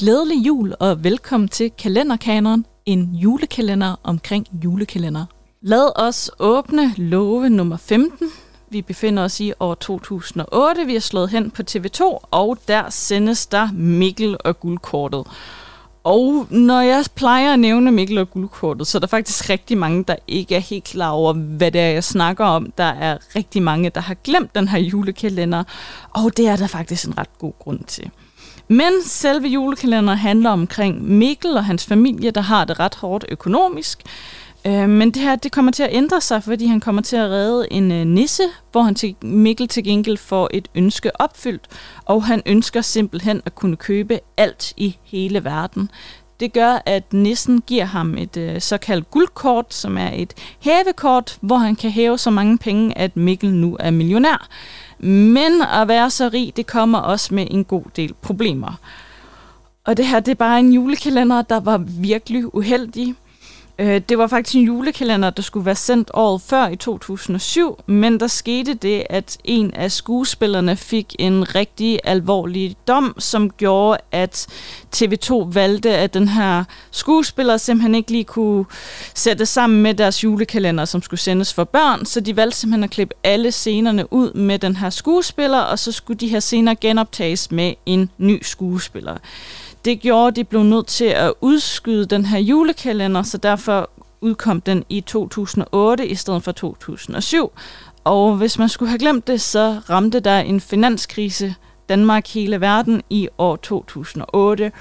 Glædelig jul og velkommen til Kalenderkaneren, en julekalender omkring julekalender. Lad os åbne love nummer 15. Vi befinder os i år 2008. Vi er slået hen på TV2, og der sendes der Mikkel og guldkortet. Og når jeg plejer at nævne Mikkel og guldkortet, så er der faktisk rigtig mange, der ikke er helt klar over, hvad det er, jeg snakker om. Der er rigtig mange, der har glemt den her julekalender, og det er der faktisk en ret god grund til. Men selve julekalenderen handler omkring Mikkel og hans familie, der har det ret hårdt økonomisk. Øh, men det her det kommer til at ændre sig, fordi han kommer til at redde en øh, nisse, hvor han til Mikkel til gengæld får et ønske opfyldt, og han ønsker simpelthen at kunne købe alt i hele verden. Det gør, at nissen giver ham et øh, såkaldt guldkort, som er et hævekort, hvor han kan hæve så mange penge, at Mikkel nu er millionær. Men at være så rig, det kommer også med en god del problemer. Og det her, det er bare en julekalender, der var virkelig uheldig. Øh, det var faktisk en julekalender, der skulle være sendt året før i 2007, men der skete det, at en af skuespillerne fik en rigtig alvorlig dom, som gjorde, at TV2 valgte, at den her skuespiller simpelthen ikke lige kunne sætte sammen med deres julekalender, som skulle sendes for børn, så de valgte simpelthen at klippe alle scenerne ud med den her skuespiller, og så skulle de her scener genoptages med en ny skuespiller det gjorde, at de blev nødt til at udskyde den her julekalender, så derfor udkom den i 2008 i stedet for 2007. Og hvis man skulle have glemt det, så ramte der en finanskrise Danmark hele verden i år 2008.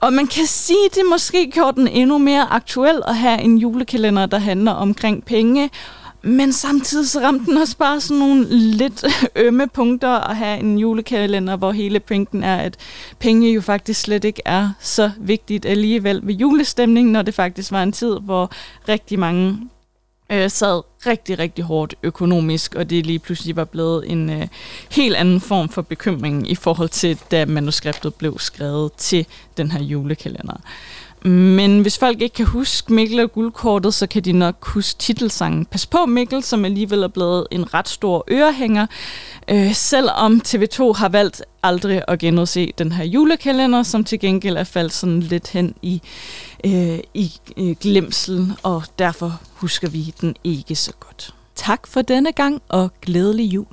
Og man kan sige, at det måske gjorde den endnu mere aktuel at have en julekalender, der handler omkring penge men samtidig så ramte den også bare sådan nogle lidt ømme punkter at have en julekalender, hvor hele pointen er, at penge jo faktisk slet ikke er så vigtigt alligevel ved julestemningen, når det faktisk var en tid, hvor rigtig mange øh, sad rigtig, rigtig hårdt økonomisk, og det lige pludselig var blevet en øh, helt anden form for bekymring i forhold til, da manuskriptet blev skrevet til den her julekalender. Men hvis folk ikke kan huske Mikkel og guldkortet, så kan de nok huske titelsangen Pas på Mikkel, som alligevel er blevet en ret stor ørehænger. Øh, selvom TV2 har valgt aldrig at genudse den her julekalender, som til gengæld er faldt sådan lidt hen i, øh, i øh, glemsel, og derfor husker vi den ikke så godt. Tak for denne gang, og glædelig jul.